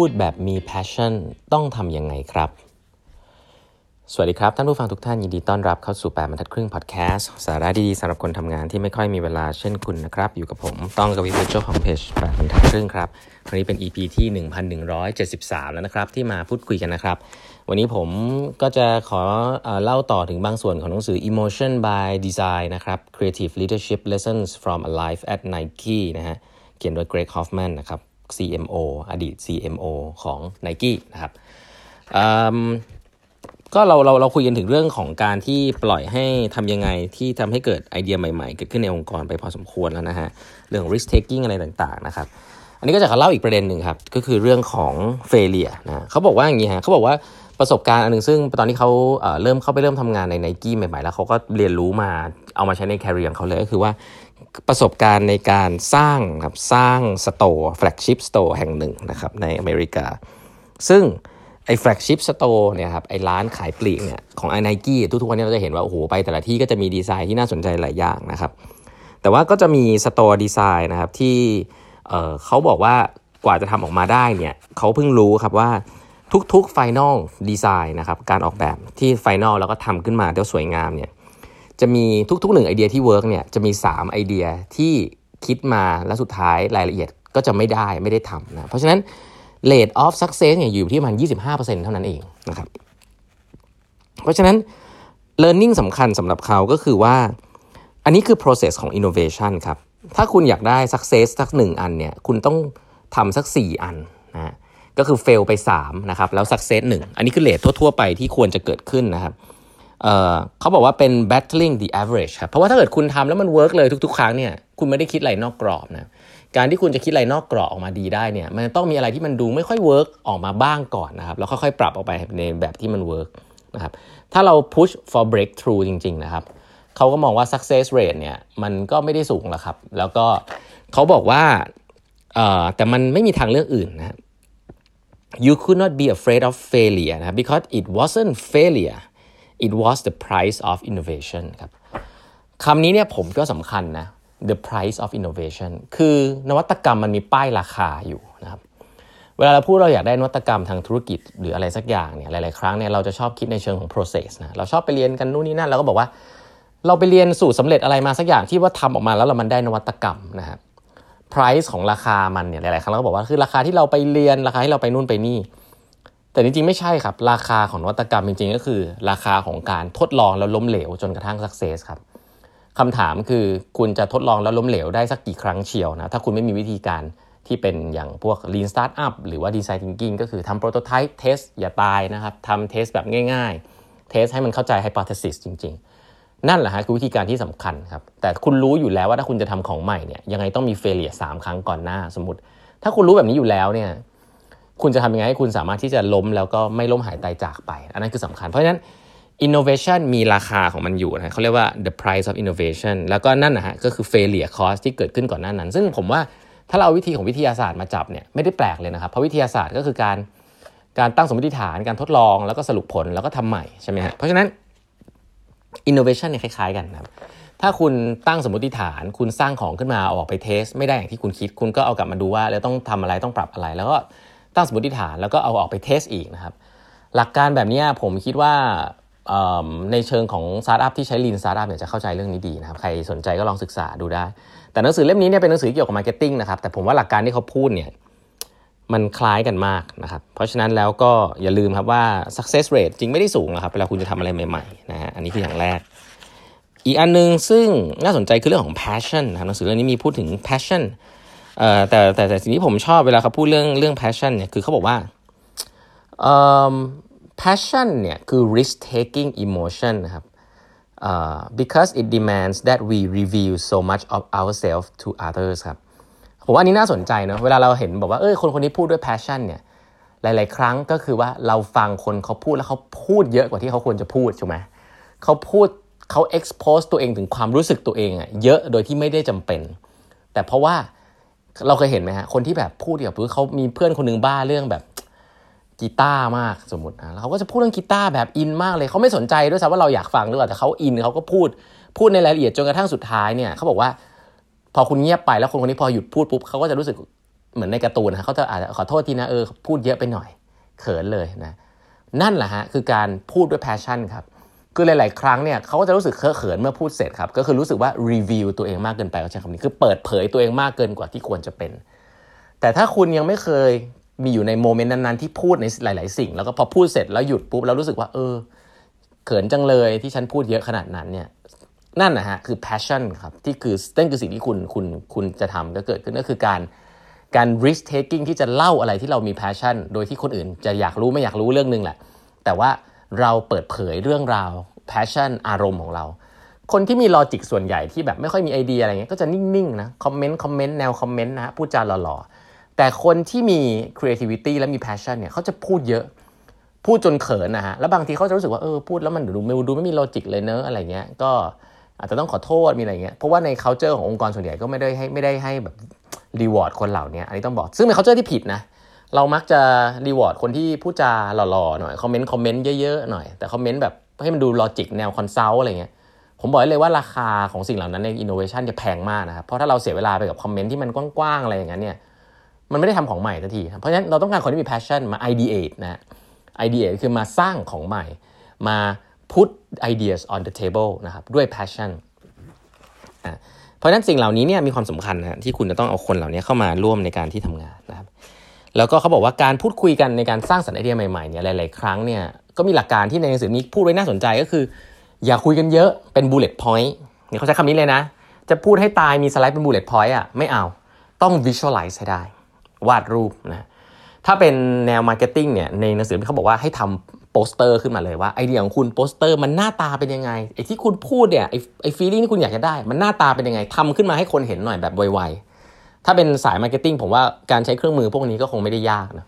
พูดแบบมี passion ต้องทำยังไงครับ สวัสดีครับ ท่านผู้ฟังทุกท่านยินดีต้อนรับเข้าสู่ 8บรรทัดครึ่งพอดแคสต์สาระดีๆสำหรับคนทำงานที่ไม่ค่อยมีเวลาเช่นคุณนะครับ อยู่กับผมต้องกับวิวเจ้าของเพจ8บรรทัดครึ่งครับครั้นี้เป็น EP ที่ 1173 แล้วนะครับ ที่มาพูดคุยกันนะครับ วันนี้ผมก็จะขอเล่าต่อถึงบางส่วนของหนังสือ Emotion by Design นะครับ Creative Leadership Lessons from a Life at Nike นะฮะเขียนโดย Greg Hoffman นะครับ CMO อดีต CMO ของ Nike นะครับก็เราเราเราคุยกันถึงเรื่องของการที่ปล่อยให้ทำยังไงที่ทำให้เกิดไอเดียใหม่ๆ เกิดขึ้นในองค์กรไปพอสมควรแล้วนะฮะเรื่อง risk taking อะไรต่างๆนะครับอันนี้ก็จะขอเล่าอีกประเด็นหนึ่งครับก็คือเรื่องของ failure นะเขาบอกว่าอย่างนี้ฮะเขาบอกว่าประสบการณ์อันหนึ่งซึ่งตอนที่เขาเริ่มเข้าไปเริ่มทำงานในไนกี้ใหม่ๆ แล้วเขาก็เรียนรู้มาเอามาใช้ใน career ของเขาเลยก็คือว่า ประสบการณ์ในการสร้างครับสร้าง store flagship store แห่งหนึ่งนะครับในอเมริกา ซึ่งไอ้ flagship store เนี่ยครับไอ้ร้านขายปลีกเนี่ยของไอ้ไนกี้ทุกๆวันนี้เราจะเห็นว่า โอ้โห ไปแต่ละที่ก็จะมีดีไซน์ที่น่าสนใจหลายอย่างนะครับ แต่ว่าก็จะมี store design นะครับที่เขาบอกว่ากว่าจะทำออกมาได้เนี่ยเขาเพิ่งรู้ครับว่าทุกๆ final design นะครับการออกแบบที่ final แล้วก็ทำขึ้นมาแล้วสวยงามเนี่ย จะมีทุกๆหนึ่งไอเดียที่เวิร์กเนี่ยจะมี 3 ไอเดียที่คิดมาแล้วสุดท้ายรายละเอียดก็จะไม่ได้ไม่ได้ทำนะเพราะฉะนั้น rate of success เนี่ยอยู่ที่ประมาณ 25%เท่านั้นเองนะครับเพราะฉะนั้น learning สำคัญสำหรับเขาก็คือว่า อันนี้คือ process ของ innovation ครับ ถ้าคุณอยากได้ success สักหนึ่งอันเนี่ยคุณต้องทำสัก 4 อันนะก็คือ fail ไป3นะครับแล้ว success 1 อันนี้คือ rate ทั่ว ๆ ไปที่ควรจะเกิดขึ้นนะครับ เขาบอกว่าเป็น batting average ครับเพราะว่าถ้าเกิดคุณทำแล้วมันเวิร์กเลยทุกๆ ครั้งเนี่ยคุณไม่ได้คิดอะไรนอกกรอบนะการที่คุณจะคิดอะไรนอกกรอบออกมาดีได้เนี่ยมันต้องมีอะไรที่มันดูไม่ค่อยเวิร์กออกมาบ้างก่อนนะครับแล้วค่อยๆปรับออกไปในแบบที่มันเวิร์กนะครับถ้าเรา push for breakthrough จริง ๆ นะครับเขาก็มองว่า success rate เนี่ยมันก็ไม่ได้สูงแล้วครับ แล้วก็เขาบอกว่าแต่มันไม่มีทางเลือกอื่นนะ you could not be afraid of failure นะ because it wasn't failure it was the price of innovation ครับคำนี้เนี่ยผมก็สำคัญนะ the price of innovation คือนวัตกรรมมันมีป้ายราคาอยู่นะครับ เวลาเราพูดเราอยากได้นวัตกรรมทางธุรกิจหรืออะไรสักอย่างเนี่ยหลาย ๆ ครั้งเนี่ยเราจะชอบคิดในเชิงของ process นะเราชอบไปเรียนกันนู่นนี่นั่นเราก็บอกว่า เราไปเรียนสูตรสาเร็จอะไรมาสักอย่างที่ว่าทำออกมาแล้วเรามันได้นวัตกรรมนะครับ price ของราคามันเนี่ยหลาย ๆ ครั้งเราก็บอกว่าคือราคาที่เราไปเรียนราคาที่เราไปนู่นไปนี่ แต่จริงๆ ไม่ใช่ครับ ราคาของนวัตกรรมจริงๆ ก็คือ ราคาของการทดลองแล้วล้มเหลวจนกระทั่งสักเซสครับคำถามคือคุณจะทดลองแล้วล้มเหลวได้สักกี่ครั้งเชียวนะถ้าคุณไม่มีวิธีการที่เป็นอย่างพวก lean startup หรือว่า design thinking ก็คือทำ prototype test อย่าตายนะครับทำ test แบบง่ายๆ test ให้มันเข้าใจ hypothesis จริง ๆ นั่นแหละฮะคือวิธีการที่สำคัญครับ แต่คุณรู้อยู่แล้วว่าถ้าคุณจะทำของใหม่เนี่ยยังไงต้องมี failure 3 ครั้งก่อนหน้าสมมติ ถ้าคุณรู้แบบนี้อยู่แล้วเนี่ย คุณจะทำยังไงให้คุณสามารถที่จะล้มแล้วก็ไม่ล้มหายตายจากไป อันนั้นคือสำคัญ เพราะฉะนั้น innovation มีราคาของมันอยู่นะเขาเรียกว่า the price of innovation แล้วก็นั่นนะฮะก็คือ failure cost ที่เกิดขึ้นก่อนหน้านั้น ซึ่งผมว่าถ้าเราเอาวิธีของวิทยาศาสตร์มาจับเนี่ยไม่ได้แปลกเลยนะครับ เพราะวิทยาศาสตร์ก็คือการการตั้งสมมติฐานการทดลองแล้วก็สรุปผลแล้วก็ทำใหม่ใช่ไหมฮะเพราะฉะนั้น innovation เนี่ยคล้ายๆกันนะครับถ้าคุณตั้งสมมติฐาน คุณสร้างของขึ้นมาออกไป test ไม่ได้อย่างที่คุณคิด คุณก็เอากลับมาดูว่าแล้วต้องทำอะไรต้องปรับอะไรแล้วก็ ตั้งสมมติฐานแล้วก็เอาออกไป test อีกนะครับ หลักการแบบนี้ผมคิดว่าในเชิงของสตาร์ทอัพที่ใช้ lean startup เนี่ยจะเข้าใจเรื่องนี้ดีนะครับ ใครสนใจก็ลองศึกษาดูได้ แต่หนังสือเล่มนี้เนี่ยเป็นหนังสือเกี่ยวกับ marketing นะครับ แต่ผมว่าหลักการที่เขาพูดเนี่ยมันคล้ายกันมากนะครับ เพราะฉะนั้นแล้วก็อย่าลืมครับว่า success rate จริงไม่ได้สูงนะครับ เวลาคุณจะทำอะไรใหม่ๆนะฮะ อันนี้คืออย่างแรก อีกอันนึงซึ่งน่าสนใจคือเรื่องของ passion นะครับหนังสือเล่มนี้มีพูดถึง passion เอ่อแต่แต่แต่สิ่งที่ผมชอบเวลาเขาพูดเรื่องเรื่อง passion เนี่ยคือเขาบอกว่าเอ่อ passion เนี่ยคือ risk taking emotion นะครับ uh, because it demands that we reveal so much of ourselves to others ครับผมว่าอันนี้น่าสนใจเนาะเวลาเราเห็นบอกว่าเออคนคนนี้พูดด้วย passion เนี่ยหลาย ๆ ครั้งก็คือว่าเราฟังคนเขาพูดแล้วเขาพูดเยอะกว่าที่เขาควรจะพูดใช่ไหมเขาพูดเขา expose ตัวเองถึงความรู้สึกตัวเองอะเยอะโดยที่ไม่ได้จำเป็น แต่เพราะว่า เราเคยเห็นไหมฮะคนที่แบบพูดเกี่ยวกับเขามีเพื่อนคนนึงบ้าเรื่องแบบกีตาร์มากสมมตินะเขาก็จะพูดเรื่องกีตาร์แบบอินมากเลยเขาไม่สนใจด้วยซ้ำว่าเราอยากฟังหรือเปล่าแต่เขาอินเขาก็พูดพูดในรายละเอียดจนกระทั่งสุดท้ายเนี่ยเขาบอกว่า พอคุณเงียบไปแล้วคนคนนี้พอหยุดพูดปุ๊บเขาก็จะรู้สึกเหมือนในการ์ตูนนะเขาจะอาจจะขอโทษทีนะเออพูดเยอะไปหน่อยเขินเลยนะนั่นแหละฮะคือการพูดด้วย passion ครับ คือหลาย ๆ ครั้งเนี่ยเขาก็จะรู้สึกเคอะเขินเมื่อพูดเสร็จครับ ก็คือรู้สึกว่ารีวิวตัวเองมากเกินไปเขาใช้คำนี้คือเปิดเผยตัวเองมากเกินกว่าที่ควรจะเป็น แต่ถ้าคุณยังไม่เคยมีอยู่ในโมเมนต์นั้น ๆ ที่พูดในหลาย ๆ สิ่ง แล้วก็พอพูดเสร็จแล้วหยุดปุ๊บแล้วรู้สึกว่า เออ เขินจังเลยที่ฉันพูดเยอะขนาดนั้นเนี่ยนั่นนะฮะคือ passion ครับที่คือนั่นคือสิ่งที่คุณคุณคุณจะทำก็เกิดขึ้นก็คือการการ risk taking ที่จะเล่าอะไรที่เรามี passion โดยที่คนอื่นจะอยากรู้ไม่อยากรู้เรื่องนึงแหละ แต่ว่า เราเปิดเผยเรื่องราว passion อารมณ์ของเรา คนที่มี logic ส่วนใหญ่ที่แบบไม่ค่อยมีไอเดียอะไรเงี้ยก็จะนิ่งๆนะคอมเมนต์คอมเมนต์แนวคอมเมนต์นะพูดจาหล่อๆ แต่คนที่มี creativity และมี passion เนี่ยเขาจะพูดเยอะพูดจนเขินนะฮะ แล้วบางทีเขาจะรู้สึกว่าเออพูดแล้วมันดูไม่ดูไม่มี logic เลยเนอะอะไรเงี้ย ก็อาจจะต้องขอโทษมีอะไรเงี้ย เพราะว่าใน culture ขององค์กรส่วนใหญ่ก็ไม่ได้ให้ไม่ได้ให้แบบ reward คนเหล่านี้อันนี้ต้องบอก ซึ่งเป็น culture ที่ผิดนะ เรามักจะ reward คนที่พูดจาหล่อๆหน่อยคอมเมนต์คอมเมนต์เยอะๆหน่อยแต่คอมเมนต์แบบให้มันดู logic แนว consult อะไรเงี้ยผมบอกเลยว่าราคาของสิ่งเหล่านั้นในอินโนเวชันจะแพงมากนะครับเพราะถ้าเราเสียเวลาไปกับคอมเมนต์ที่มันกว้างๆอะไรอย่างนั้นเนี่ยมันไม่ได้ทำของใหม่ทันที เพราะฉะนั้นเราต้องการคนที่มี passion มา ideate นะ ideate คือมาสร้างของใหม่ มา put ideas on the table นะครับด้วย passion เพราะฉะนั้นสิ่งเหล่านี้เนี่ยมีความสำคัญนะที่คุณจะต้องเอาคนเหล่านี้เข้ามาร่วมในการที่ทำงานนะครับ แล้วก็เขาบอกว่าการพูดคุยกันในการสร้างสรรค์ไอเดียใหม่ๆเนี่ยหลายๆครั้งเนี่ยก็มีหลักการที่ในหนังสือนี้พูดไว้น่าสนใจก็คือ อย่าคุยกันเยอะเป็น bullet point นี่เขาใช้คำนี้เลยนะ จะพูดให้ตายมีสไลด์เป็น bullet point อะไม่เอาต้อง visualize ให้ได้ วาดรูปนะถ้าเป็นแนว marketing เนี่ยในหนังสือเขาบอกว่าให้ทำโปสเตอร์ขึ้นมาเลยว่าไอเดียของคุณโปสเตอร์มันหน้าตาเป็นยังไงไอที่คุณพูดเนี่ยไอไอ feeling ที่คุณอยากจะได้ มันหน้าตาเป็นยังไงทำขึ้นมาให้คนเห็นหน่อยแบบไวๆ ถ้าเป็นสาย marketing ผมว่าการใช้เครื่องมือพวกนี้ก็คงไม่ได้ยากนะ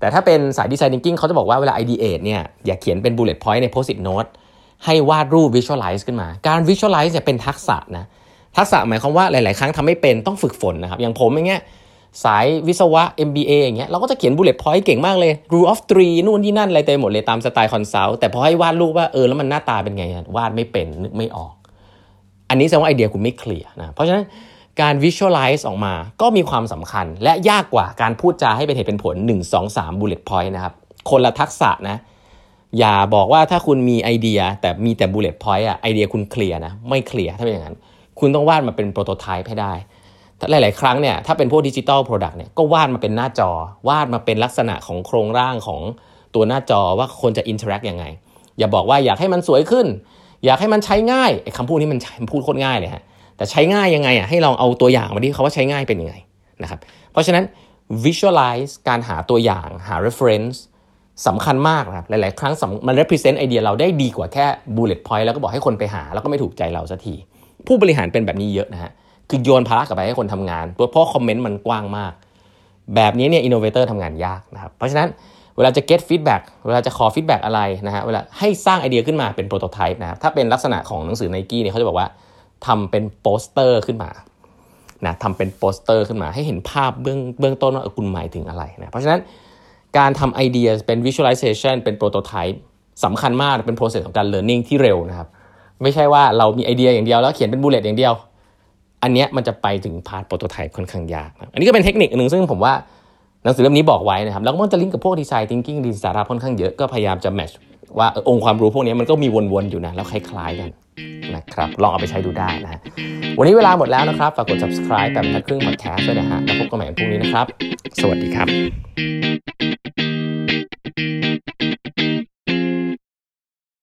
แต่ถ้าเป็นสายดีไซน์ thinking เขาจะบอกว่าเวลา ideate เนี่ยอย่าเขียนเป็น bullet point ใน post-it note ให้วาดรูป visualize ขึ้นมา การ visualize เนี่ยเป็นทักษะนะทักษะหมายความว่าหลาย ๆ ครั้งทำไม่เป็นต้องฝึกฝนนะครับ อย่างผมอย่างเงี้ยสายวิศวะ MBA อย่างเงี้ยเราก็จะเขียน bullet point เก่งมากเลย rule of three นู่นที่นั่นอะไรเต็มหมดเลยตามสไตล์ consult แต่พอให้วาดรูปว่าเออแล้วมันหน้าตาเป็นไงวาดไม่เป็นนึกไม่ออก อันนี้แสดงว่าไอเดียคุณไม่ clear นะเพราะฉะนั้น การ visualize ออกมาก็มีความสำคัญ และยากกว่าการพูดจาให้เป็นเหตุเป็นผล 1 2 3 bullet point นะครับ คนละทักษะนะ อย่าบอกว่าถ้าคุณมีไอเดียแต่มีแต่ bullet point อะไอเดียคุณ clear นะ ไม่ clear ถ้าเป็นอย่างนั้น คุณต้องวาดมาเป็น prototype ให้ได้ หลาย ๆ ครั้งเนี่ยถ้าเป็นพวก digital product เนี่ยก็วาดมาเป็นหน้าจอ วาดมาเป็นลักษณะของโครงร่างของตัวหน้าจอว่าคนจะอินเทอร์แอคยังไง อย่าบอกว่าอยากให้มันสวยขึ้น อยากให้มันใช้ง่ายไอ้คำพูดนี้มันพูดโคตรง่ายเลยฮะ แต่ใช้ง่ายยังไงอะให้ลองเอาตัวอย่างมาดิเขาว่าใช้ง่ายเป็นยังไงนะครับเพราะฉะนั้น visualize การหาตัวอย่างหา reference สำคัญมากนะครับหลาย ๆ ครั้งมัน represent ไอเดียเราได้ดีกว่าแค่ bullet point แล้วก็บอกให้คนไปหาแล้วก็ไม่ถูกใจเราสักที ผู้บริหารเป็นแบบนี้เยอะนะฮะคือโยนภาระกลับไปให้คนทำงาน เพราะคอมเมนต์มันกว้างมาก แบบนี้เนี่ย innovator ทำงานยากนะครับเพราะฉะนั้นเวลาจะ get feedback เวลาจะขอ feedback อะไรนะฮะเวลาให้สร้างไอเดียขึ้นมาเป็น prototype นะครับถ้าเป็นลักษณะของหนังสือไนกี้เนี่ยเขาจะบอกว่า ทำเป็นโปสเตอร์ขึ้นมานะทำเป็นโปสเตอร์ขึ้นมาให้เห็นภาพเบื้องเบื้องต้นว่าคุณหมายถึงอะไรนะเพราะฉะนั้นการทำไอเดียเป็น visualization เป็น prototype สำคัญมากเป็น process ของการ learning ที่เร็วนะครับ ไม่ใช่ว่าเรามีไอเดียอย่างเดียวแล้วเขียนเป็น bullet อย่างเดียว อันนี้มันจะไปถึงพาร์ทโปรโตไทป์ค่อนข้างยากนะอันนี้ก็เป็นเทคนิคหนึ่งซึ่งผมว่าหนังสือเล่มนี้บอกไว้นะครับ แล้วก็มันจะลิงก์กับพวกดีไซน์ thinking ดีสาระค่อนข้างเยอะก็พยายามจะแมทช์ว่าองค์ความรู้พวกนี้มันก็มีวนๆอยู่นะแล้วคล้ายๆกัน นะครับลองเอาไปใช้ดูได้นะวันนี้เวลาหมดแล้วนะครับฝากกด subscribe แบบทัดครึ่ง podcast ด้วยนะฮะแล้วพบกันใหม่พรุ่งนี้นะครับ สวัสดีครับ